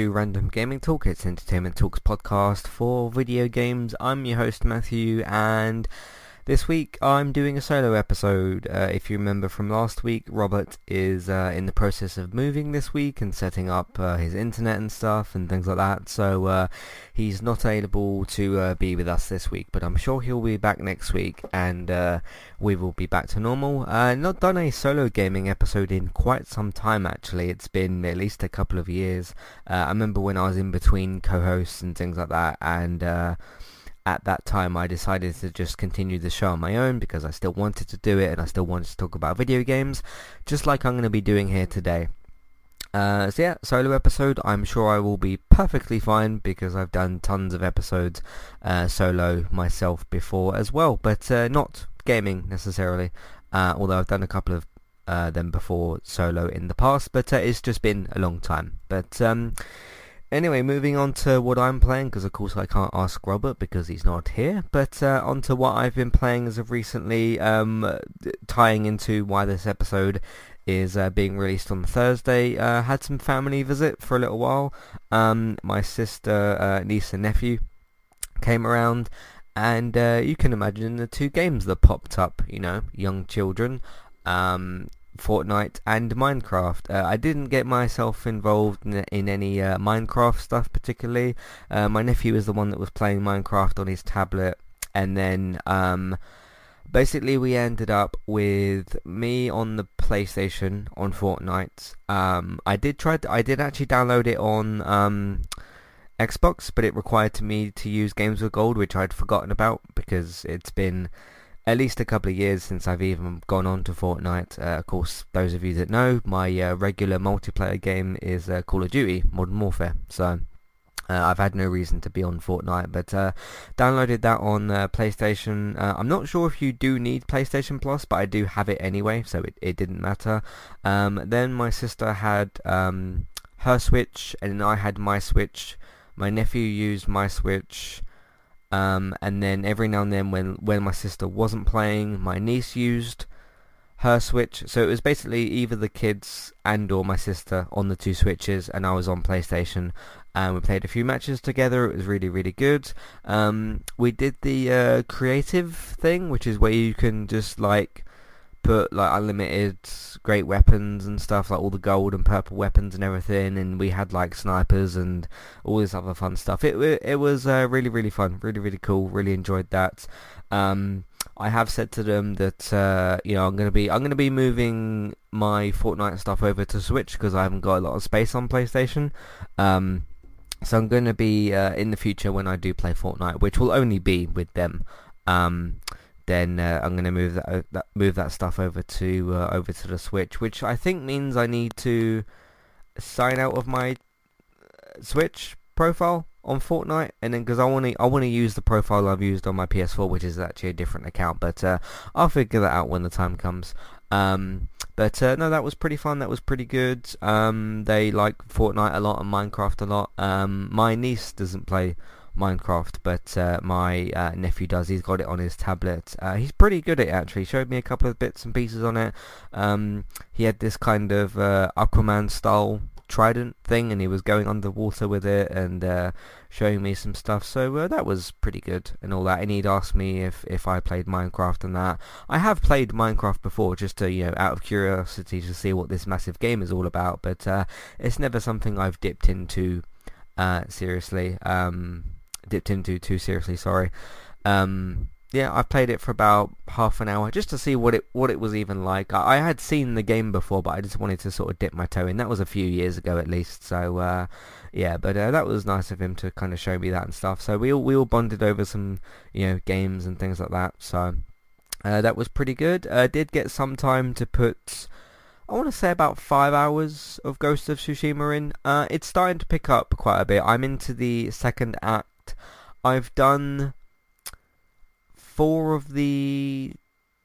To Random Gaming Talk. It's Entertainment Talks podcast for video games. I'm your host Matthew, and this week I'm doing a solo episode. Uh, if you remember from last week, Robert is uh, in the process of moving this week and setting up uh, his internet and stuff and things like that. So uh, he's not able to uh, be with us this week, but I'm sure he'll be back next week, and uh, we will be back to normal. Not done a solo gaming episode in quite some time actually. It's been at least a couple of years. I remember when I was in between co-hosts and things like that, and at that time I decided to just continue the show on my own because I still wanted to do it and I still wanted to talk about video games, just like I'm going to be doing here today. Uh, so yeah, solo episode. I'm sure I will be perfectly fine because I've done tons of episodes uh, solo myself before as well, but uh, not gaming necessarily. Uh, although I've done a couple of uh, them before solo in the past, but uh, it's just been a long time. But um, Anyway, moving on to what I'm playing, because of course I can't ask Robert because he's not here, but uh, on to what I've been playing as of recently, um, tying into why this episode is uh, being released on Thursday. Uh, had some family visit for a little while. Um, my sister, uh, niece and nephew came around, and uh, you can imagine the two games that popped up, you know, young children. Um, Fortnite and Minecraft. Uh, I didn't get myself involved in, in any uh, Minecraft stuff particularly. Uh, my nephew was the one that was playing Minecraft on his tablet, and then um, basically we ended up with me on the PlayStation on Fortnite. Um, I did try. To, I did actually download it on. Um, Xbox, but it required me to use Games with Gold, which I'd forgotten about because it's been at least a couple of years since I've even gone on to Fortnite. Uh, of course, those of you that know, my uh, regular multiplayer game is uh, Call of Duty Modern Warfare. So uh, I've had no reason to be on Fortnite, but uh, downloaded that on uh, PlayStation. I'm not sure if you do need PlayStation Plus, but I do have it anyway, so it, it didn't matter. Um, then my sister had um, her Switch, and I had my Switch. My nephew used my Switch. Um, and then every now and then when, when my sister wasn't playing, my niece used her Switch. So it was basically either the kids and or my sister on the two Switches and I was on PlayStation. And we played a few matches together. It was really, really good. Um, we did the uh, creative thing, which is where you can just like put like unlimited great weapons and stuff, like all the gold and purple weapons and everything, and we had like snipers and all this other fun stuff. It it was uh, really really fun, really really cool. Really enjoyed that. Um, I have said to them that uh, you know I'm gonna be I'm gonna be moving my Fortnite stuff over to Switch because I haven't got a lot of space on PlayStation. Um, so I'm going to be uh, in the future when I do play Fortnite, which will only be with them. Um, then uh, I'm going to move that, uh, that, move that stuff over to uh, over to the Switch, which I think means I need to sign out of my uh, Switch profile on Fortnite, and then because I want to I want to use the profile I've used on my PS4, which is actually a different account, but uh, I'll figure that out when the time comes. Um, but uh, no, that was pretty fun. That was pretty good. Um, they like Fortnite a lot and Minecraft a lot. Um, my niece doesn't play Minecraft, but uh, my uh, nephew does. He's got it on his tablet. Uh, he's pretty good at it actually. He showed me a couple of bits and pieces on it. Um, he had this kind of uh, Aquaman style trident thing, and he was going underwater with it and uh, showing me some stuff. So uh, that was pretty good and all that. And he'd asked me if if I played Minecraft and that. I have played Minecraft before, just to you know, out of curiosity to see what this massive game is all about. But it's never something I've dipped into seriously. Um, dipped into too seriously. Sorry. Um, yeah, I played it for about half an hour just to see what it what it was even like. I, I, had seen the game before, but I just wanted to sort of dip my toe in. That was a few years ago at least, so uh, yeah. But uh, that was nice of him to kind of show me that and stuff. So we all we all bonded over some you know games and things like that. So uh, that was pretty good. Uh, did get some time to put. I want to say about five hours of Ghost of Tsushima in. Uh, it's starting to pick up quite a bit. I'm into the second act I've done four of the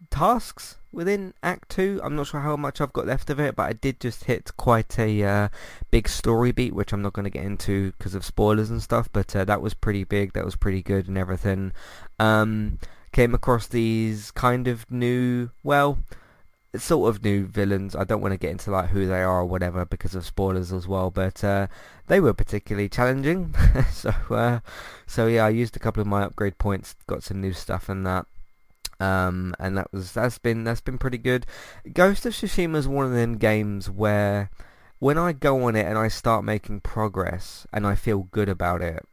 tasks within Act 2. I'm not sure how much I've got left of it, but I did just hit quite a uh, big story beat, which I'm not going to get into because of spoilers and stuff, but uh, that was pretty big, that was pretty good and everything. Um, came across these kind of new, well, sort of new villains. I don't want to get into like who they are or whatever because of spoilers as well, but uh, they were particularly challenging. so uh, so yeah, I used a couple of my upgrade points, got some new stuff and that. Um, and that was that's been that's been pretty good. Ghost of Tsushima is one of them games where when I go on it and I start making progress and I feel good about it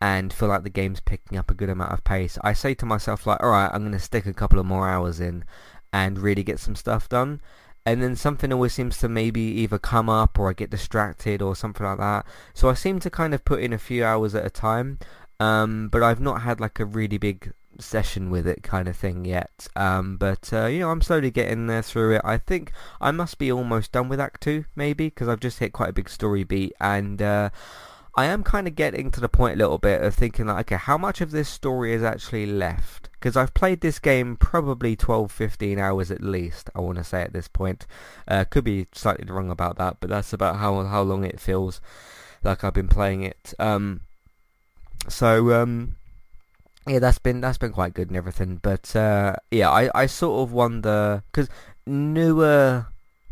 and feel like the game's picking up a good amount of pace, I say to myself like, all right, I'm going to stick a couple of more hours in and really get some stuff done. And then something always seems to maybe either come up or I get distracted or something like that. So I seem to kind of put in a few hours at a time. Um, but I've not had like a really big session with it kind of thing yet. Um, but uh, you know, I'm slowly getting there through it. I think I must be almost done with Act Two, maybe, because I've just hit quite a big story beat, and uh, I am kind of getting to the point a little bit of thinking like, okay, how much of this story is actually left? Because I've played this game probably 12, 15 hours at least, I want to say at this point. Uh, could be slightly wrong about that, but that's about how how long it feels like I've been playing it. Um, so, um, yeah, that's been that's been quite good and everything. But uh, yeah, I, I sort of wonder, because newer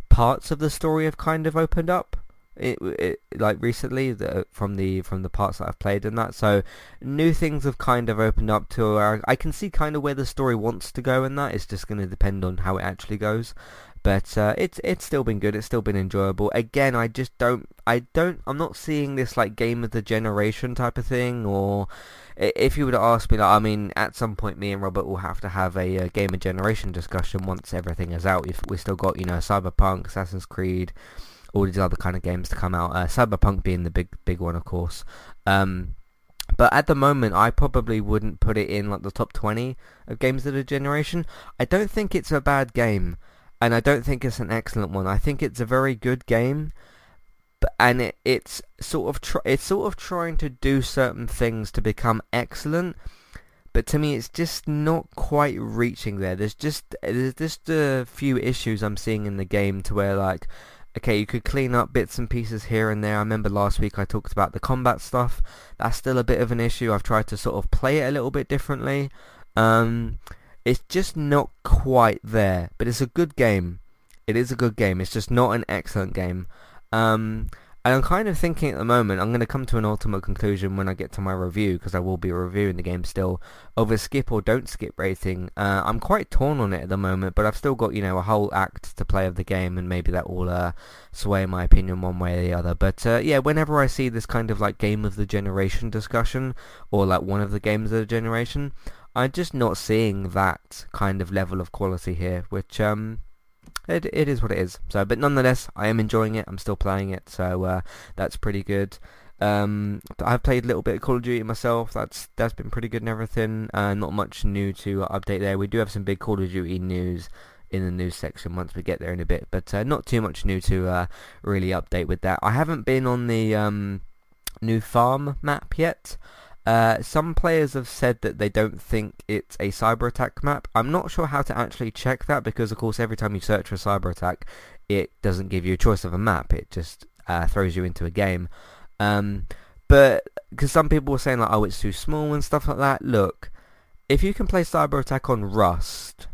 parts of the story have kind of opened up it, it like recently the, from the from the parts that I've played and that. So new things have kind of opened up to I can see kind of where the story wants to go, and that it's just going to depend on how it actually goes. But uh, it's it's still been good. It's still been enjoyable. Again, I just don't I don't I'm not seeing this like game of the generation type of thing. Or if you would ask me, like, I mean, at some point, me and Robert will have to have a, a uh, game of generation discussion once everything is out. If we still got you know Cyberpunk, Assassin's Creed all these other kind of games to come out. Uh, Cyberpunk being the big big one, of course. Um, but at the moment, I probably wouldn't put it in like the top 20 of games of the generation. I don't think it's a bad game, and I don't think it's an excellent one. I think it's a very good game, but, and it, it's sort of tr- it's sort of trying to do certain things to become excellent. But to me, it's just not quite reaching there. There's just there's just a few issues I'm seeing in the game to where like okay, you could clean up bits and pieces here and there. I remember last week I talked about the combat stuff. That's still a bit of an issue. I've tried to sort of play it a little bit differently. Um, it's just not quite there, but it's a good game. It is a good game. It's just not an excellent game. Um, and I'm kind of thinking at the moment, I'm going to come to an ultimate conclusion when I get to my review, because I will be reviewing the game still, of a skip or don't skip rating. Uh, I'm quite torn on it at the moment, but I've still got, you know, a whole act to play of the game, and maybe that will uh, sway my opinion one way or the other. But uh, yeah, whenever I see this kind of like game of the generation discussion, or like one of the games of the generation, I'm just not seeing that kind of level of quality here, which um, it it is what it is. So, but nonetheless, I am enjoying it. I'm still playing it, so uh, that's pretty good. Um, I've played a little bit of Call of Duty myself. That's that's been pretty good and everything. Uh, not much new to update there. We do have some big Call of Duty news in the news section once we get there in a bit, but uh, not too much new to uh, really update with that. I haven't been on the um, new farm map yet. Uh, some players have said that they don't think it's a cyber attack map. I'm not sure how to actually check that because, of course, every time you search for cyber attack, it doesn't give you a choice of a map. It just uh, throws you into a game. Um, but because some people were saying like, oh, it's too small and stuff like that. Look, if you can play cyber attack on Rust,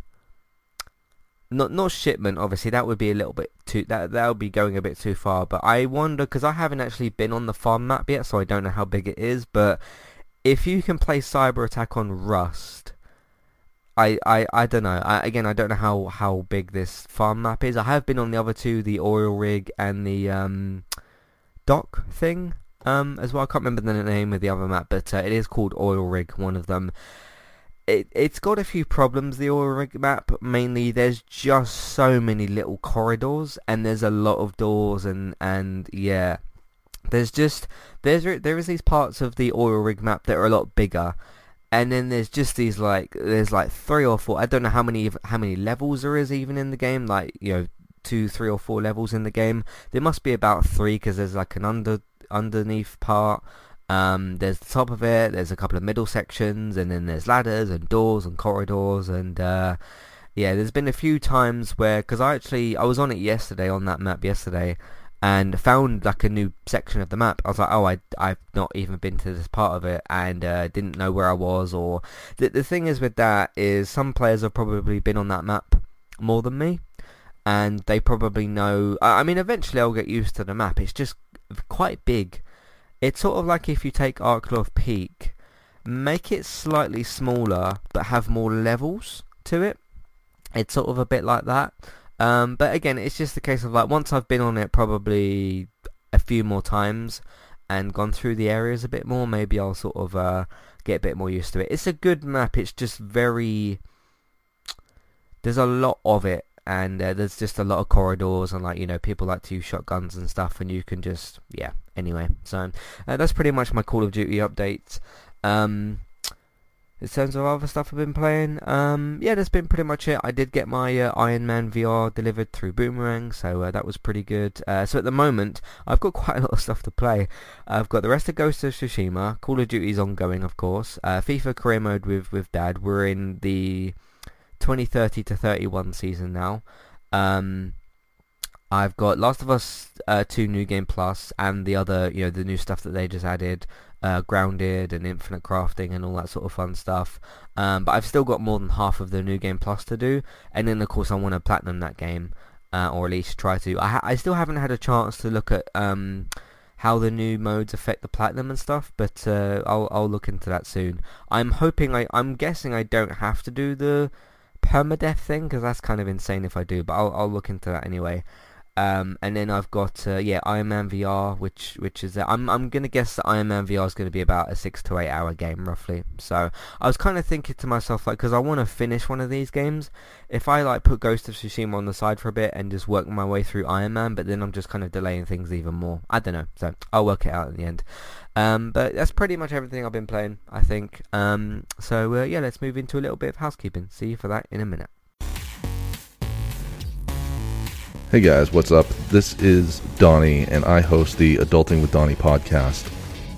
not not shipment obviously that would be a little bit too that that would be going a bit too far but i wonder because i haven't actually been on the farm map yet so i don't know how big it is but if you can play Cyber Attack on Rust, I, I, I don't know. I, again, I don't know how, how big this farm map is. I have been on the other two, the oil rig and the um, dock thing um, as well. I can't remember the name of the other map, but uh, it is called oil rig, one of them. It, it's got a few problems, the oil rig map. Mainly, there's just so many little corridors, and there's a lot of doors, and, and yeah there's just there's there is these parts of the oil rig map that are a lot bigger, and then there's just these like there's like three or four. I don't know how many how many levels there is even in the game. Like you know two, three or four levels in the game. There must be about three because there's like an under underneath part. Um, there's the top of it. There's a couple of middle sections, and then there's ladders and doors and corridors and. Uh, yeah, there's been a few times where, because I actually, I was on it yesterday, on that map yesterday, and found like a new section of the map. I was like, oh, I, I've not even been to this part of it and uh, didn't know where I was. Or the, the thing is with that is some players have probably been on that map more than me. and they probably know. I mean, eventually I'll get used to the map. It's just quite big. It's sort of like if you take Arklov Peak, make it slightly smaller, but have more levels to it. It's sort of a bit like that. Um, but again, it's just a case of like once I've been on it probably a few more times and gone through the areas a bit more, maybe I'll sort of uh, get a bit more used to it. It's a good map. It's just very there's a lot of it and uh, there's just a lot of corridors and like you know people like to use shotguns and stuff and you can just yeah anyway so uh, that's pretty much my Call of Duty update um, in terms of other stuff I've been playing. Um, yeah that's been pretty much it. I did get my uh, Iron Man VR delivered through Boomerang so uh, that was pretty good. Uh, so at the moment I've got quite a lot of stuff to play. I've got the rest of Ghost of Tsushima Call of Duty is ongoing of course. Uh, FIFA career mode with, with dad. We're in the 2030 to 31 season now. Um, I've got Last of Us uh, 2 New Game Plus and the other, you know, the new stuff that they just added, uh, Grounded and Infinite Crafting and all that sort of fun stuff. Um, but I've still got more than half of the New Game Plus to do, and then of course I want to platinum that game, uh, or at least try to. I, ha- I still haven't had a chance to look at um, how the new modes affect the platinum and stuff, but uh, I'll I'll look into that soon. I'm hoping I I'm guessing I don't have to do the permadeath thing because that's kind of insane if I do, but I'll I'll look into that anyway. Um, and then I've got uh, yeah Iron Man VR, which which is uh, I'm I'm gonna guess that Iron Man VR is gonna be about a six to eight hour game roughly. So I was kind of thinking to myself like, because I want to finish one of these games. If I like put Ghost of Tsushima on the side for a bit and just work my way through Iron Man, but then I'm just kind of delaying things even more. I don't know. So I'll work it out in the end. Um, but that's pretty much everything I've been playing, I think. Um, so uh, yeah, let's move into a little bit of housekeeping. See you for that in a minute. Hey guys, what's up? This is Donnie, and I host the Adulting with Donnie podcast.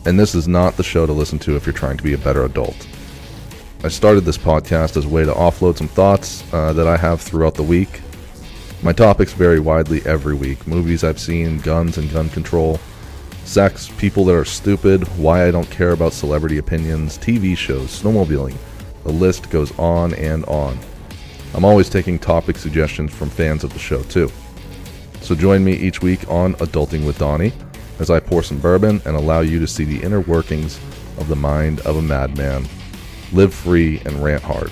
And this is not the show to listen to if you're trying to be a better adult. I started this podcast as a way to offload some thoughts uh, that I have throughout the week. My topics vary widely every week movies I've seen, guns and gun control, sex, people that are stupid, why I don't care about celebrity opinions, TV shows, snowmobiling. The list goes on and on. I'm always taking topic suggestions from fans of the show, too. So join me each week on Adulting with Donnie as I pour some bourbon and allow you to see the inner workings of the mind of a madman. Live free and rant hard.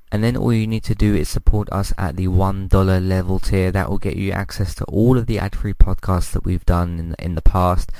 And then all you need to do is support us at the $1 level tier. That will get you access to all of the ad-free podcasts that we've done in the, in the past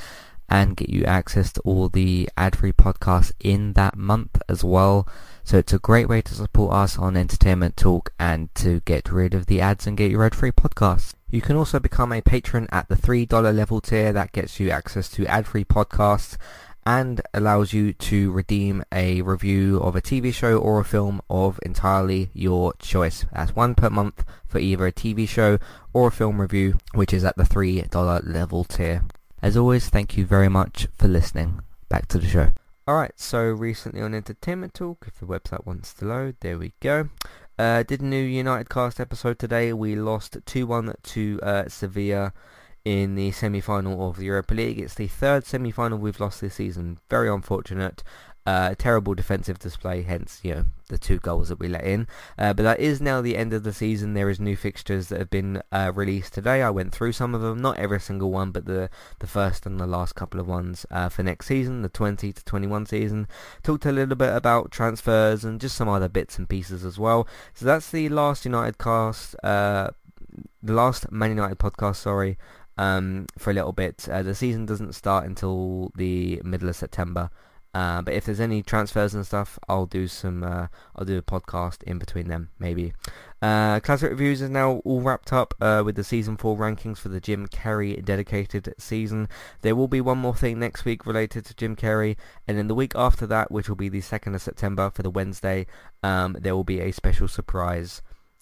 and get you access to all the ad-free podcasts in that month as well. So it's a great way to support us on Entertainment Talk and to get rid of the ads and get your ad-free podcasts. You can also become a patron at the $3 level tier. That gets you access to ad-free podcasts and allows you to redeem a review of a TV show or a film of entirely your choice. That's one per month for either a TV show or a film review, which is at the $3 level tier. As always, thank you very much for listening. Back to the show. Alright, so recently on Entertainment Talk, if the website wants to load, there we go. Uh, did a new United Cast episode today. We lost 2-1 to uh, Sevilla in the semi-final of the Europa League. It's the third semi-final we've lost this season. Very unfortunate. Uh, terrible defensive display, hence you know the two goals that we let in. Uh, but that is now the end of the season. There is new fixtures that have been uh, released today. I went through some of them, not every single one, but the the first and the last couple of ones uh, for next season, the 20 to 21 season. Talked a little bit about transfers and just some other bits and pieces as well. So that's the last United cast, uh, the last Man United podcast. Sorry. Um, for a little bit. Uh, the season doesn't start until the middle of September. Uh, but if there's any transfers and stuff, I'll do some. Uh, I'll do a podcast in between them, maybe. Uh, Classic reviews is now all wrapped up uh, with the season four rankings for the Jim Carrey dedicated season. There will be one more thing next week related to Jim Carrey, and then the week after that, which will be the second of September for the Wednesday, um, there will be a special surprise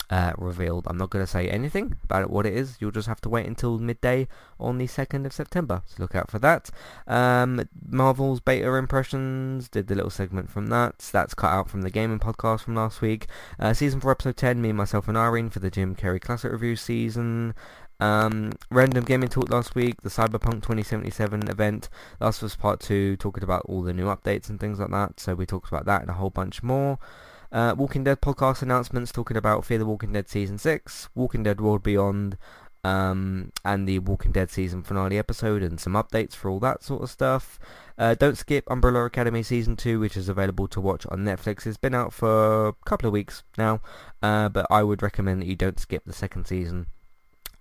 uh, revealed. I'm not going to say anything about what it is. You'll just have to wait until midday on the 2nd of September. So look out for that. Um, Marvel's beta impressions, did the little segment from that. That's cut out from the gaming podcast from last week. Uh, season 4 episode 10, me, myself and Irene for the Jim Carrey Classic Review season. Um, random gaming talk last week, the Cyberpunk 2077 event. Last was part 2, talking about all the new updates and things like that. So we talked about that and a whole bunch more. Uh, Walking Dead podcast announcements talking about Fear the Walking Dead Season 6, Walking Dead World Beyond, um, and the Walking Dead season finale episode and some updates for all that sort of stuff. Uh, don't skip Umbrella Academy season 2 which is available to watch on Netflix. It's been out for a couple of weeks now, uh, but I would recommend that you don't skip the second season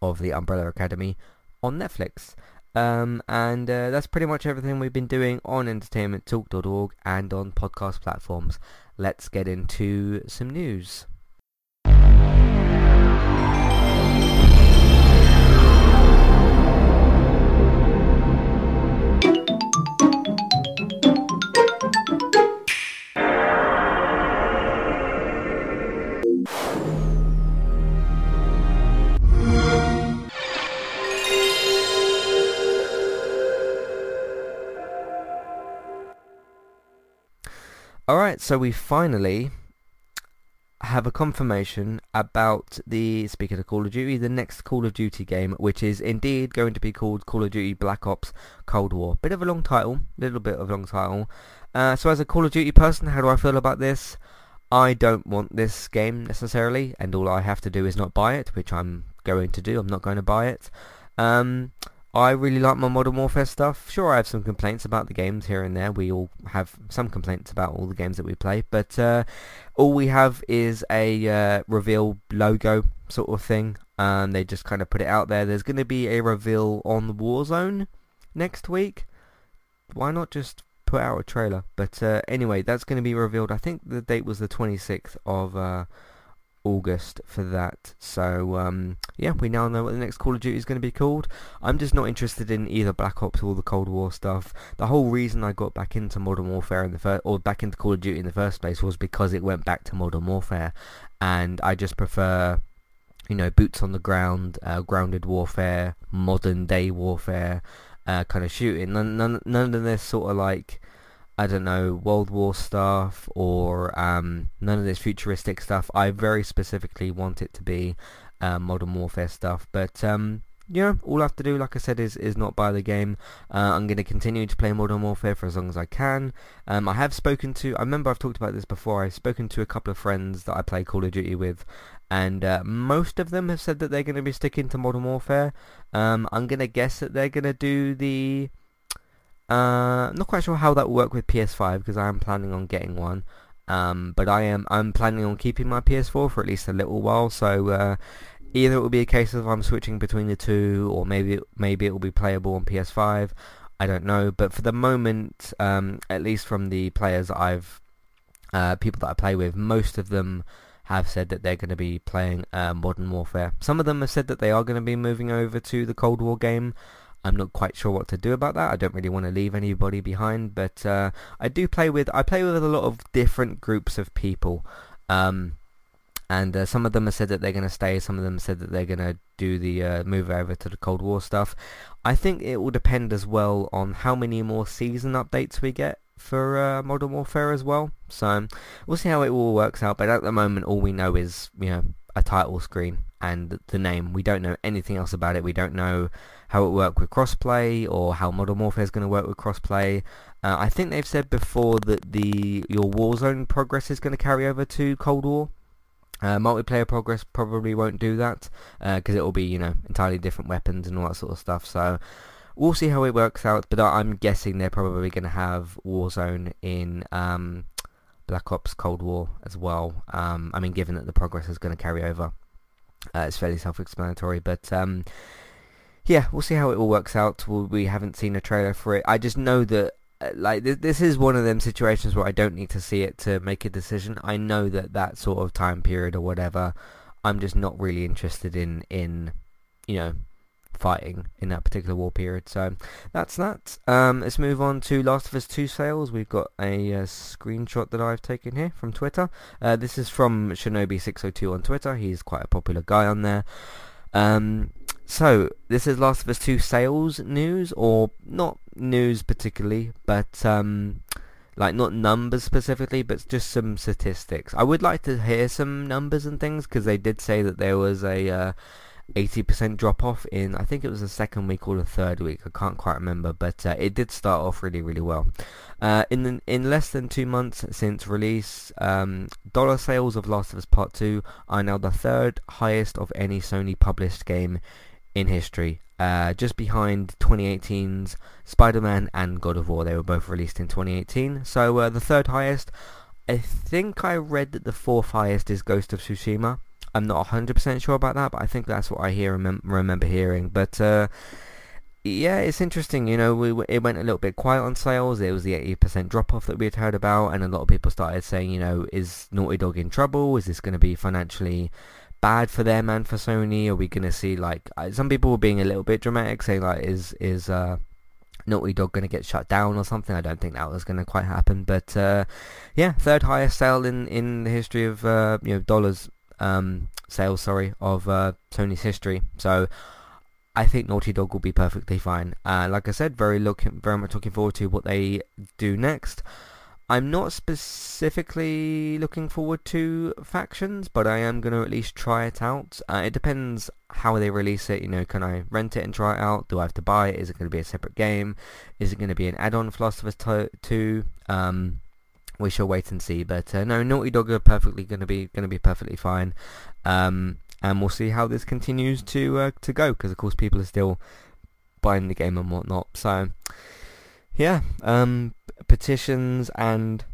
of the Umbrella Academy on Netflix. Um, and uh, that's pretty much everything we've been doing on entertainmenttalk.org and on podcast platforms let's get into some news. Alright, so we finally have a confirmation about the, speaking of Call of Duty, the next Call of Duty game, which is indeed going to be called Call of Duty Black Ops Cold War. Bit of a long title, little bit of a long title. Uh, so as a Call of Duty person, how do I feel about this? I don't want this game necessarily, and all I have to do is not buy it, which I'm going to do. I'm not going to buy it. Um, I really like my Modern Warfare stuff. Sure, I have some complaints about the games here and there. We all have some complaints about all the games that we play, but uh, all we have is a uh, reveal logo sort of thing. and they just kind of put it out there. There's going to be a reveal on Warzone next week. Why not just put out a trailer? But uh, anyway, that's going to be revealed. I think the date was the 26th of uh, August for that. So um, yeah, we now know what the next Call of Duty is going to be called. I'm just not interested in either Black Ops or the Cold War stuff. The whole reason I got back into Modern Warfare in the first, or back into Call of Duty in the first place, was because it went back to Modern Warfare, and I just prefer. You know, boots on the ground, uh, grounded warfare, modern day warfare, uh, kind of shooting. None, none, none of this sort of like I don't know, World War stuff or um, none of this futuristic stuff. I very specifically want it to be uh, Modern Warfare stuff. But um, yeah, all I have to do, like I said, is, is not buy the game. Uh, I'm going to continue to play Modern Warfare for as long as I can. Um, I have spoken to, I remember I've talked about this before, I've spoken to a couple of friends that I play Call of Duty with, and uh, most of them have said that they're going to be sticking to Modern Warfare. Um, I'm going to guess that they're going to do the uh, I'm not quite sure how that will work with PS5 because I am planning on getting one. Um, but I am I'm planning on keeping my PS4 for at least a little while. So uh, either it will be a case of I'm switching between the two, or maybe maybe it will be playable on PS5. I don't know. But for the moment, um, at least from the players I've uh, people that I play with, most of them have said that they're going to be playing uh, Modern Warfare. Some of them have said that they are going to be moving over to the Cold War game. I'm not quite sure what to do about that. I don't really want to leave anybody behind, but uh, I do play with I play with a lot of different groups of people. Um, and uh, some of them have said that they're going to stay. Some of them said that they're going to do the uh, move over to the Cold War stuff. I think it will depend as well on how many more season updates we get for uh, Modern Warfare as well. So we'll see how it all works out. But at the moment, all we know is you know a title screen and the name. We don't know anything else about it. We don't know how it worked with crossplay or how Modern Warfare is going to work with crossplay. Uh, I think they've said before that the your Warzone progress is going to carry over to Cold War. Uh, multiplayer progress probably won't do that because uh, it will be you know entirely different weapons and all that sort of stuff. So we'll see how it works out. But I'm guessing they're probably going to have Warzone in um, Black Ops Cold War as well. Um, I mean, given that the progress is going to carry over, uh, it's fairly self-explanatory. But um, yeah, we'll see how it all works out. We haven't seen a trailer for it. I just know that uh, like this, is one of them situations where I don't need to see it to make a decision. I know that that sort of time period or whatever, I'm just not really interested in in you know fighting in that particular war period. So that's that. Um, let's move on to Last of Us 2 sales. We've got a, a uh, screenshot that I've taken here from Twitter. Uh, this is from Shinobi602 on Twitter. He's quite a popular guy on there. Um, so this is Last of Us 2 sales news, or not news particularly, but um, like not numbers specifically, but just some statistics. I would like to hear some numbers and things because they did say that there was a uh, 80% drop off in I think it was the second week or the third week I can't quite remember but uh, it did start off really really well. Uh, in the, in less than two months since release um, dollar sales of Last of Us Part 2 are now the third highest of any Sony published game in history. Uh, just behind 2018's Spider-Man and God of War. They were both released in 2018 so uh, the third highest I think I read that the fourth highest is Ghost of Tsushima I'm not 100% sure about that, but I think that's what I hear remem- remember hearing. But uh, yeah, it's interesting. You know, we, it went a little bit quiet on sales. It was the 80% drop off that we had heard about, and a lot of people started saying, you know, is Naughty Dog in trouble? Is this going to be financially bad for them and for Sony? Are we going to see like some people were being a little bit dramatic, saying like, is is uh, Naughty Dog going to get shut down or something? I don't think that was going to quite happen. But uh, yeah, third highest sale in in the history of uh, you know dollars um, sales, sorry, of uh, Sony's history. So I think Naughty Dog will be perfectly fine. Uh, like I said, very looking, very much looking forward to what they do next. I'm not specifically looking forward to factions, but I am going to at least try it out. Uh, it depends how they release it. You know, can I rent it and try it out? Do I have to buy it? Is it going to be a separate game? Is it going to be an add-on of Us 2? Um, we shall wait and see. But uh, no, Naughty Dog are perfectly going to be going to be perfectly fine, um, and we'll see how this continues to uh, to go because of course people are still buying the game and whatnot. So yeah, um, petitions and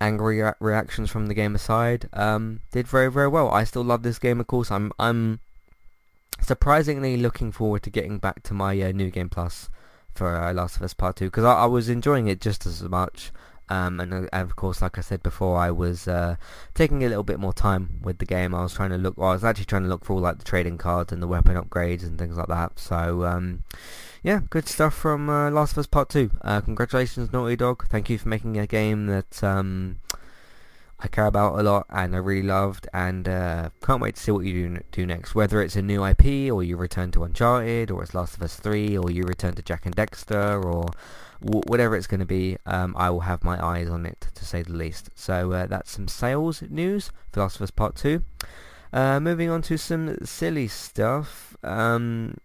angry re- reactions from the game aside, um, did very very well. I still love this game, of course. I'm I'm surprisingly looking forward to getting back to my uh, new game plus for uh, Last of Us Part Two because I, I was enjoying it just as much. Um, and, uh, of course, like I said before, I was uh, taking a little bit more time with the game. I was trying to look, well, I was actually trying to look for all like the trading cards and the weapon upgrades and things like that. So, um, yeah, good stuff from uh, Last of Us Part 2. Uh, congratulations, Naughty Dog. Thank you for making a game that um, I care about a lot and I really loved and uh, can't wait to see what you do, do next. Whether it's a new IP or you return to Uncharted or it's Last of Us 3 or you return to Jak and Daxter or whatever it's going to be, um, I will have my eyes on it to say the least. So uh, that's some sales news Us Part 2. Uh, moving on to some silly stuff. Um,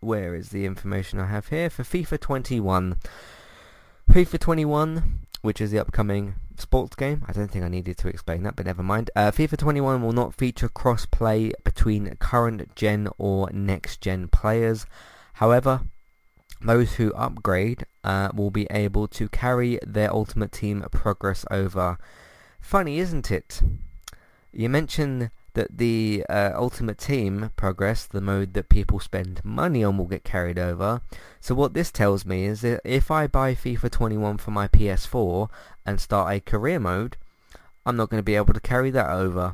where is the information I have here? For FIFA 21. FIFA 21, which is the upcoming sports game. I don't think I needed to explain that, but never mind. Uh, FIFA 21 will not feature cross-play between current gen or next gen players. However, those who upgrade uh, will be able to carry their Ultimate Team progress over. Funny, isn't it? You mentioned that the uh, Ultimate Team progress, the mode that people spend money on, will get carried over. So what this tells me is that if I buy FIFA 21 for my PS4 and start a career mode, I'm not going to be able to carry that over.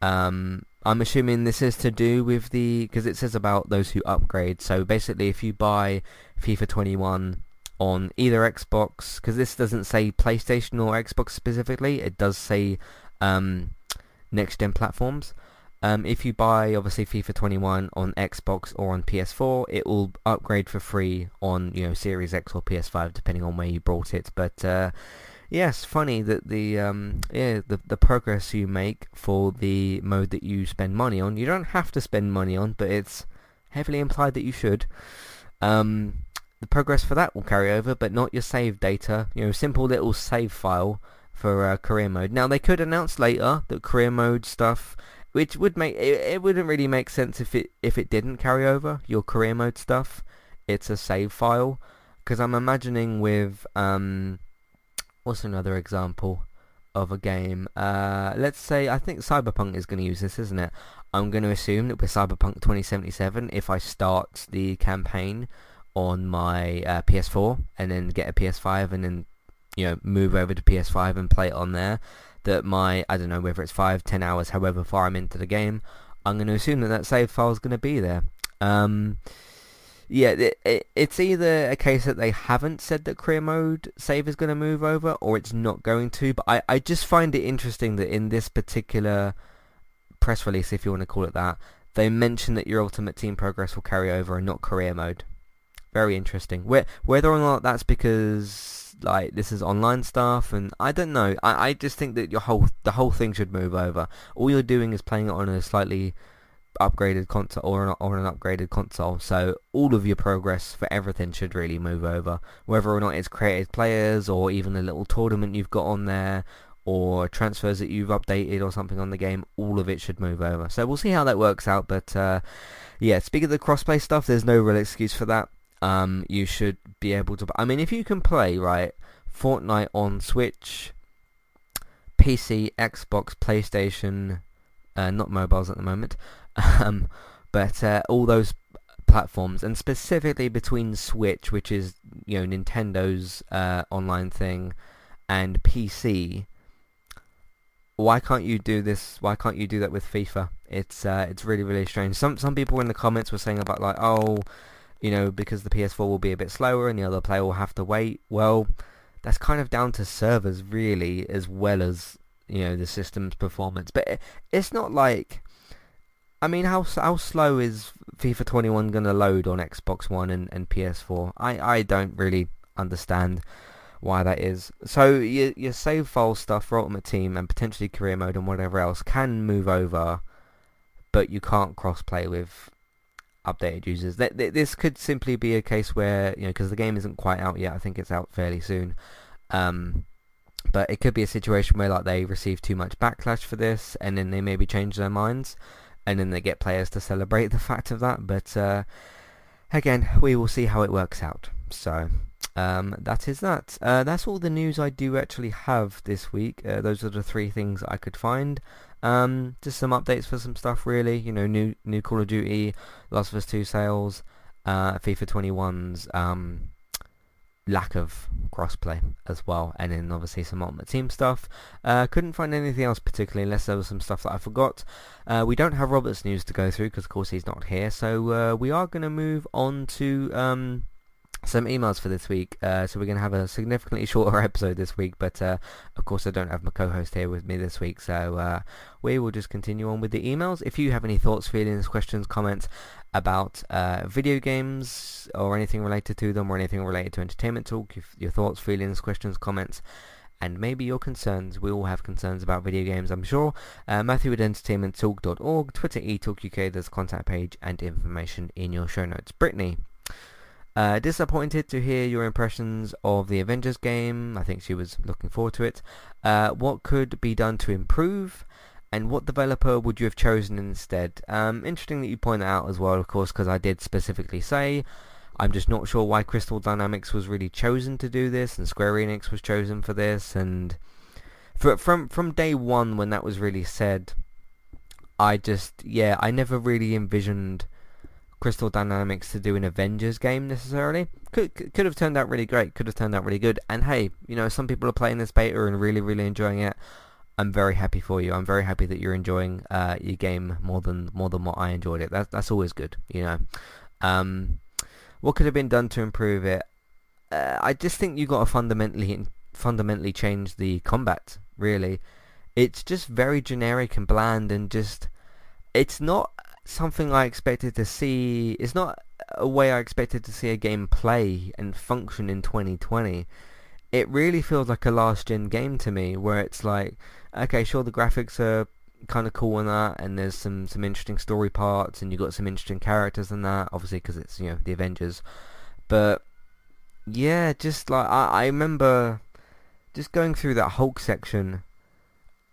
Um, I'm assuming this is to do with the because it says about those who upgrade. So basically, if you buy FIFA 21 on either Xbox, because this doesn't say PlayStation or Xbox specifically, it does say um, next gen platforms. Um, if you buy obviously FIFA 21 on Xbox or on PS4, it will upgrade for free on you know Series X or PS5 depending on where you bought it. But uh, yes, funny that the um, yeah the the progress you make for the mode that you spend money on, you don't have to spend money on, but it's heavily implied that you should. Um, the progress for that will carry over, but not your save data. You know, simple little save file for uh, career mode. Now they could announce later that career mode stuff, which would make it, it wouldn't really make sense if it if it didn't carry over your career mode stuff. It's a save file because I'm imagining with um, what's another example of a game? Uh, let's say I think Cyberpunk is going to use this, isn't it? I'm going to assume that with Cyberpunk 2077, if I start the campaign on my uh, PS4 and then get a PS5 and then you know move over to PS5 and play it on there, that my I don't know whether it's five, ten hours, however far I'm into the game, I'm going to assume that that save file is going to be there. Um, yeah, it, it, it's either a case that they haven't said that career mode save is going to move over, or it's not going to. But I, I just find it interesting that in this particular press release, if you want to call it that, they mention that your Ultimate Team progress will carry over and not career mode. Very interesting. Whether or not that's because like this is online stuff, and I don't know. I, I just think that your whole the whole thing should move over. All you're doing is playing it on a slightly upgraded console or an, or an upgraded console. So all of your progress for everything should really move over, whether or not it's created players or even a little tournament you've got on there or transfers that you've updated or something on the game. All of it should move over. So we'll see how that works out. But uh, yeah, speaking of the crossplay stuff, there's no real excuse for that. Um, you should be able to. I mean, if you can play right Fortnite on Switch, PC, Xbox, PlayStation, uh, not mobiles at the moment, um, but uh, all those platforms, and specifically between Switch, which is you know Nintendo's uh, online thing, and PC. Why can't you do this? Why can't you do that with FIFA? It's uh, it's really really strange. Some some people in the comments were saying about like oh, you know because the PS4 will be a bit slower and the other player will have to wait. Well, that's kind of down to servers really, as well as you know the system's performance. But it's not like I mean, how how slow is FIFA 21 going to load on Xbox One and, and PS4? I, I don't really understand why that is. So your your save file stuff for Ultimate Team and potentially career mode and whatever else can move over, but you can't cross-play with updated users. This could simply be a case where you know because the game isn't quite out yet. I think it's out fairly soon. Um, but it could be a situation where like they receive too much backlash for this, and then they maybe change their minds and then they get players to celebrate the fact of that. But uh, again, we will see how it works out. So um, that is that. Uh, that's all the news I do actually have this week. Uh, those are the three things I could find. Um, just some updates for some stuff, really. You know, new new Call of Duty, Last of Us 2 sales, uh, FIFA 21's um, lack of crossplay as well, and then obviously some Ultimate Team stuff. Uh, couldn't find anything else particularly, unless there was some stuff that I forgot. Uh, we don't have Robert's news to go through because, of course, he's not here. So uh, we are going to move on to um, some emails for this week. Uh, so we're going to have a significantly shorter episode this week, but uh, of course I don't have my co-host here with me this week, so uh, we will just continue on with the emails. If you have any thoughts, feelings, questions, comments about uh, video games or anything related to them or anything related to entertainment talk, your thoughts, feelings, questions, comments, and maybe your concerns. We all have concerns about video games, I'm sure. Uh, Matthew at entertainmenttalk.org, Twitter eTalkUK, there's a contact page and information in your show notes. Brittany. Uh, disappointed to hear your impressions of the Avengers game. I think she was looking forward to it. Uh, what could be done to improve? And what developer would you have chosen instead? Um, interesting that you point that out as well, of course, because I did specifically say I'm just not sure why Crystal Dynamics was really chosen to do this, and Square Enix was chosen for this, and for, from from day one when that was really said, I just yeah I never really envisioned Crystal Dynamics to do an Avengers game necessarily. Could could have turned out really great. Could have turned out really good. And hey, you know, some people are playing this beta and really really enjoying it. I'm very happy for you. I'm very happy that you're enjoying uh, your game more than more than what I enjoyed it. That's that's always good, you know. Um, what could have been done to improve it? Uh, I just think you got to fundamentally fundamentally change the combat. Really, it's just very generic and bland, and just it's not something I expected to see. It's not a way I expected to see a game play and function in 2020. it really feels like a last gen game to me, where it's like, okay, sure, the graphics are kind of cool in that, and there's some some interesting story parts, and you got some interesting characters in that, obviously because it's you know the Avengers, but yeah, just like I, I remember just going through that Hulk section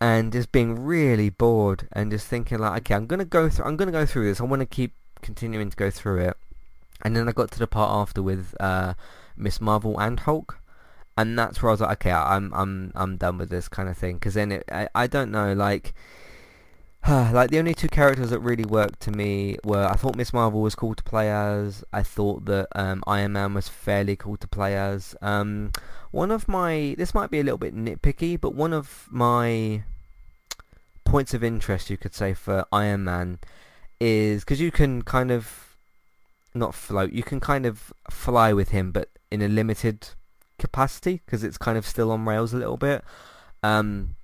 and just being really bored and just thinking like, okay, I'm gonna go through, I'm gonna go through this. I want to keep continuing to go through it. And then I got to the part after with uh, Miss Marvel and Hulk, and that's where I was like, okay, I'm I'm I'm done with this kind of thing. Because then it, I I don't know, like like the only two characters that really worked to me were I thought Miss Marvel was cool to play as. I thought that um, Iron Man was fairly cool to play as. Um, one of my this might be a little bit nitpicky, but one of my points of interest, you could say, for Iron Man is because you can kind of not float. You can kind of fly with him, but in a limited capacity because it's kind of still on rails a little bit. Um,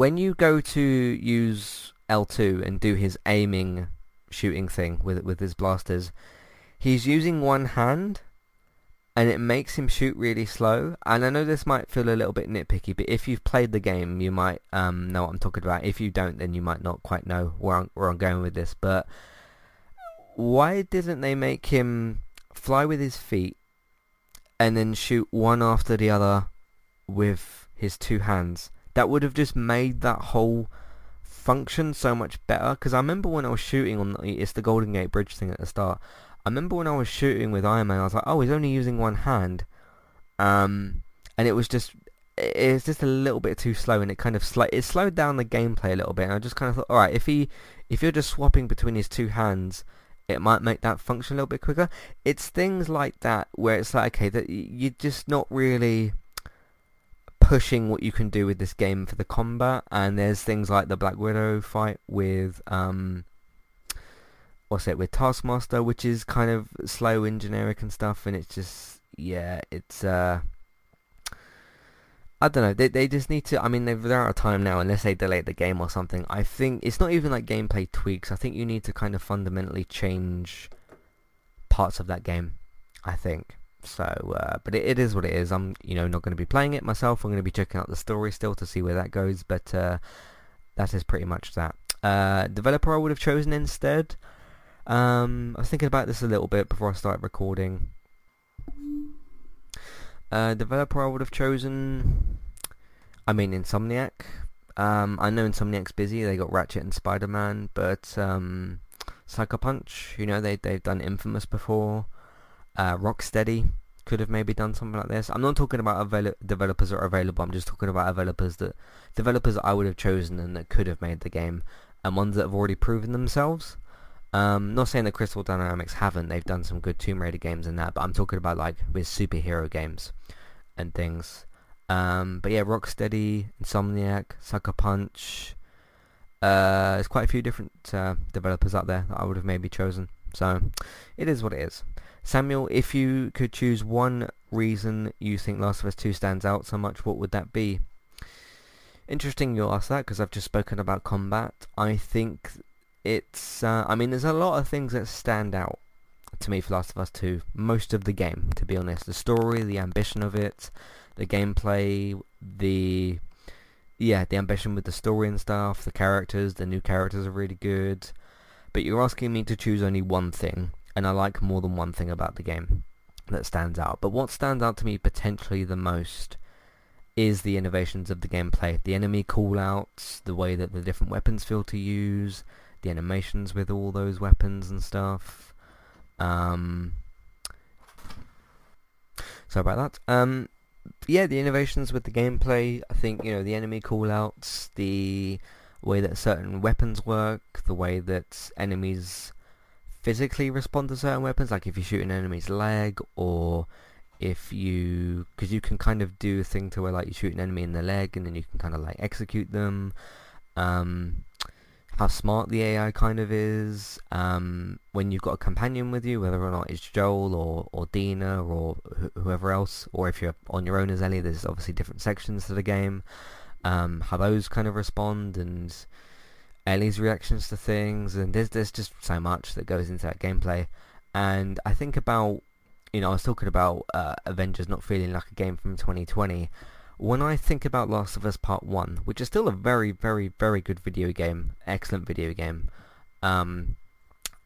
when you go to use L2 and do his aiming shooting thing with with his blasters, he's using one hand and it makes him shoot really slow. And I know this might feel a little bit nitpicky, but if you've played the game, you might um, know what I'm talking about. If you don't, then you might not quite know where I'm, where I'm going with this. But why didn't they make him fly with his feet and then shoot one after the other with his two hands? That would have just made that whole function so much better. Because I remember when I was shooting on the, it's the Golden Gate Bridge thing at the start. I remember when I was shooting with Iron Man, I was like, oh, he's only using one hand, um, and it was just it was just a little bit too slow, and it kind of sl- it slowed down the gameplay a little bit. And I just kind of thought, all right, if he if you're just swapping between his two hands, it might make that function a little bit quicker. It's things like that where it's like, okay, that you're just not really pushing what you can do with this game for the combat. And there's things like the Black Widow fight with um, what's it with Taskmaster, which is kind of slow and generic and stuff, and it's just yeah, it's uh. I don't know. They they just need to. I mean, they're out of time now, unless they delay the game or something. I think it's not even like gameplay tweaks. I think you need to kind of fundamentally change parts of that game. I think so. Uh, but it, it is what it is. I'm you know not going to be playing it myself. I'm going to be checking out the story still to see where that goes. But uh, that is pretty much that. Uh, developer I would have chosen instead. Um, I was thinking about this a little bit before I started recording. Uh, developer I would have chosen, I mean Insomniac. Um, I know Insomniac's busy. They got Ratchet and Spider-Man, but um, Sucker Punch, you know, they they've done Infamous before. Uh, Rocksteady could have maybe done something like this. I'm not talking about avail- developers that are available. I'm just talking about developers that developers that I would have chosen and that could have made the game, and ones that have already proven themselves. Um, not saying that Crystal Dynamics haven't. They've done some good Tomb Raider games and that, but I'm talking about like with superhero games and things. Um, but yeah, Rocksteady, Insomniac, Sucker Punch. Uh, there's quite a few different uh, developers out there that I would have maybe chosen. So it is what it is. Samuel, if you could choose one reason you think Last of Us 2 stands out so much, what would that be? Interesting you'll ask that because I've just spoken about combat. I think it's uh, I mean there's a lot of things that stand out to me for Last of Us 2 most of the game to be honest the story the ambition of it the gameplay the yeah the ambition with the story and stuff the characters the new characters are really good but you're asking me to choose only one thing and I like more than one thing about the game that stands out but what stands out to me potentially the most is the innovations of the gameplay the enemy callouts the way that the different weapons feel to use the animations with all those weapons and stuff. Um, sorry about that. Um, yeah, the innovations with the gameplay. I think you know the enemy callouts, the way that certain weapons work, the way that enemies physically respond to certain weapons. Like if you shoot an enemy's leg, or if you, because you can kind of do a thing to where like you shoot an enemy in the leg, and then you can kind of like execute them. Um, how smart the AI kind of is. Um, when you've got a companion with you, whether or not it's Joel or, or Dina or wh- whoever else, or if you're on your own as Ellie, there's obviously different sections to the game. Um, how those kind of respond and Ellie's reactions to things, and there's there's just so much that goes into that gameplay. And I think about you know, I was talking about uh, Avengers not feeling like a game from 2020. When I think about Last of Us Part 1, which is still a very, very, very good video game, excellent video game, um,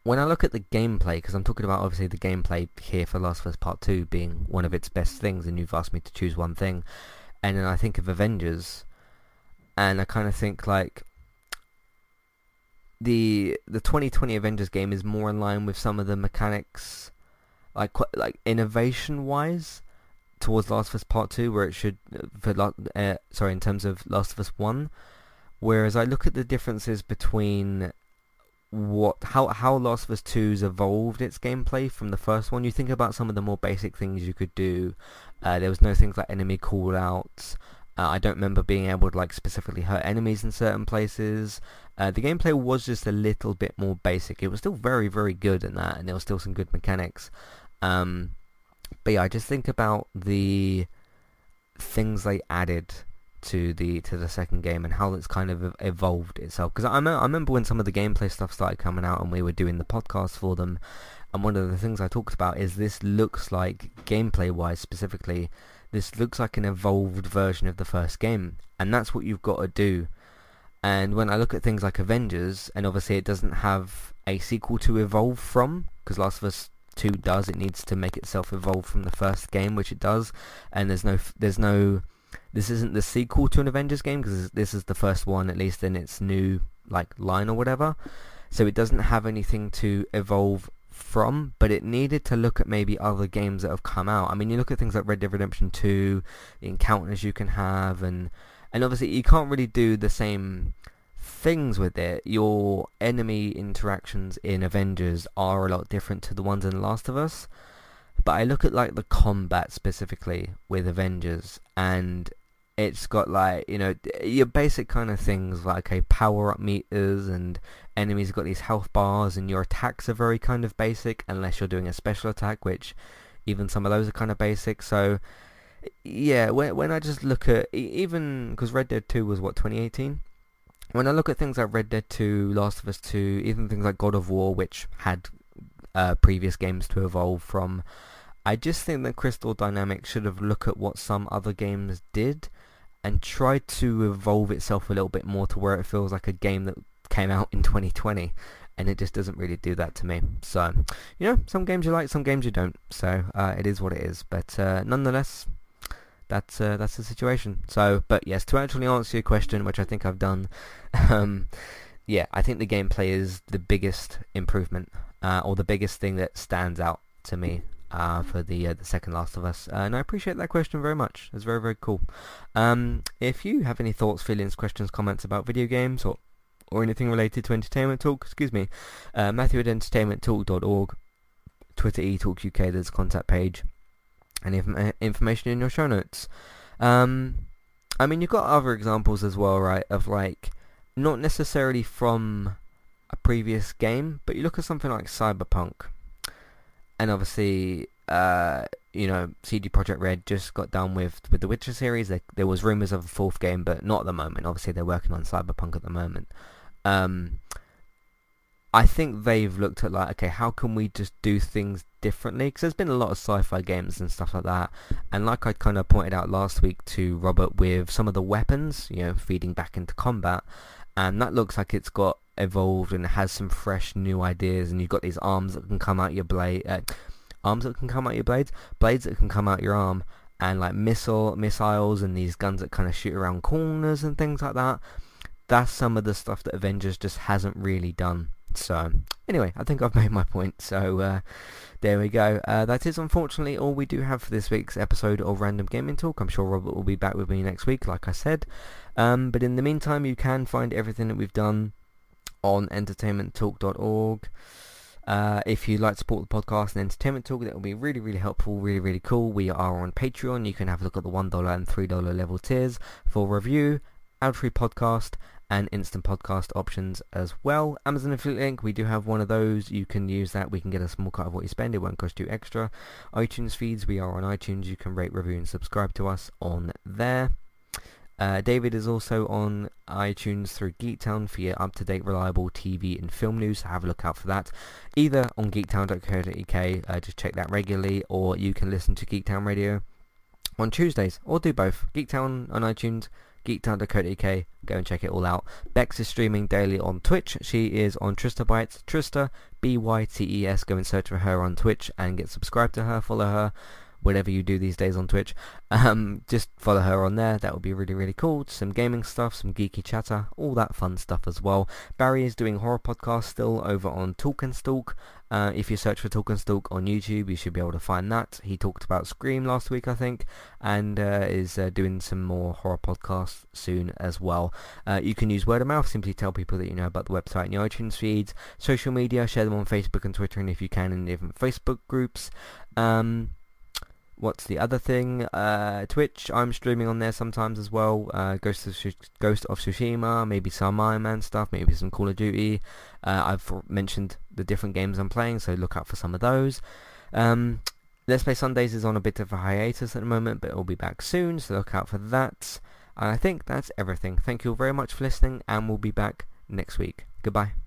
when I look at the gameplay, because I'm talking about obviously the gameplay here for Last of Us Part 2 being one of its best things, and you've asked me to choose one thing, and then I think of Avengers, and I kind of think like the the 2020 Avengers game is more in line with some of the mechanics, like like innovation wise, towards Last of Us Part Two, where it should for uh, sorry in terms of Last of Us One. Whereas I look at the differences between what how how Last of Us 2's evolved its gameplay from the first one. You think about some of the more basic things you could do. Uh, there was no things like enemy callouts. Uh, I don't remember being able to like specifically hurt enemies in certain places. Uh, the gameplay was just a little bit more basic. It was still very very good in that, and there was still some good mechanics. Um, but yeah, I just think about the things they added to the to the second game and how it's kind of evolved itself. Because I, I remember when some of the gameplay stuff started coming out and we were doing the podcast for them, and one of the things I talked about is this looks like gameplay wise specifically, this looks like an evolved version of the first game, and that's what you've got to do. And when I look at things like Avengers, and obviously it doesn't have a sequel to evolve from, because Last of Us 2 does, it needs to make itself evolve from the first game, which it does, and there's no there's no this isn't the sequel to an Avengers game because this is the first one, at least in its new like line or whatever. So it doesn't have anything to evolve from, but it needed to look at maybe other games that have come out. I mean, you look at things like Red Dead Redemption 2, the encounters you can have, and and obviously you can't really do the same things with it. Your enemy interactions in Avengers are a lot different to the ones in The Last of Us. But I look at like the combat specifically with Avengers, and it's got like you know your basic kind of things like okay power up meters and enemies got these health bars and your attacks are very kind of basic unless you're doing a special attack which even some of those are kind of basic. So yeah when, when I just look at even because Red Dead 2 was what 2018 when I look at things like Red Dead 2 Last of Us 2 even things like God of War which had uh, previous games to evolve from I just think that Crystal Dynamics should have looked at what some other games did and tried to evolve itself a little bit more to where it feels like a game that came out in 2020 and it just doesn't really do that to me. So, you know, some games you like, some games you don't. So, uh, it is what it is. But uh, nonetheless, that's uh, that's the situation. So, but yes, to actually answer your question, which I think I've done, um, yeah, I think the gameplay is the biggest improvement, uh, or the biggest thing that stands out to me uh, for the uh, the second Last of Us, uh, and I appreciate that question very much. It's very very cool. Um, if you have any thoughts, feelings, questions, comments about video games or or anything related to entertainment talk, excuse me, uh, Matthew at entertainmenttalk.org, Twitter eTalk UK. There's a contact page, and inf- information in your show notes. Um, I mean, you've got other examples as well, right? Of like not necessarily from a previous game, but you look at something like Cyberpunk and obviously, uh, you know, CD Projekt Red just got done with with the Witcher series. There, there was rumors of a fourth game, but not at the moment. Obviously, they're working on Cyberpunk at the moment. Um, I think they've looked at like, okay, how can we just do things differently? Because there's been a lot of sci-fi games and stuff like that, and like I kind of pointed out last week to Robert with some of the weapons, you know, feeding back into combat, and that looks like it's got evolved and has some fresh new ideas and you've got these arms that can come out your blade uh, arms that can come out your blades blades that can come out your arm and like missile missiles and these guns that kind of shoot around corners and things like that. That's some of the stuff that Avengers just hasn't really done. So anyway I think I've made my point. So uh, there we go. Uh, that is unfortunately all we do have for this week's episode of Random Gaming Talk. I'm sure Robert will be back with me next week like I said. Um, but in the meantime you can find everything that we've done on entertainmenttalk.org. Uh, if you'd like to support the podcast and Entertainment Talk, that will be really, really helpful, really, really cool. We are on Patreon. You can have a look at the $1 and $3 level tiers for review, ad-free podcast, and instant podcast options as well. Amazon affiliate link, we do have one of those. You can use that. We can get a small cut of what you spend. It won't cost you extra. iTunes feeds, we are on iTunes. You can rate, review, and subscribe to us on there. Uh, David is also on iTunes through Geektown for your up-to-date, reliable TV and film news. So have a look out for that. Either on geektown.co.uk, uh, just check that regularly, or you can listen to Geektown Radio on Tuesdays, or do both. Geektown on iTunes, geektown.co.uk, go and check it all out. Bex is streaming daily on Twitch. She is on Trista Bytes, Trista, B-Y-T-E-S. Go and search for her on Twitch and get subscribed to her, follow her whatever you do these days on Twitch. Um, just follow her on there. That would be really, really cool. Some gaming stuff, some geeky chatter, all that fun stuff as well. Barry is doing horror podcasts still over on Talk and Stalk. Uh, if you search for Talk and Stalk on YouTube, you should be able to find that. He talked about Scream last week, I think, and uh, is uh, doing some more horror podcasts soon as well. Uh, you can use word of mouth. Simply tell people that you know about the website and your iTunes feeds. Social media, share them on Facebook and Twitter, and if you can, in different Facebook groups. Um, what's the other thing? Uh, Twitch, I'm streaming on there sometimes as well. Uh, Ghost of Sh- Ghost of Tsushima, maybe some Iron Man stuff, maybe some Call of Duty. Uh, I've mentioned the different games I'm playing, so look out for some of those. Um, Let's Play Sundays is on a bit of a hiatus at the moment, but it will be back soon, so look out for that. And I think that's everything. Thank you all very much for listening, and we'll be back next week. Goodbye.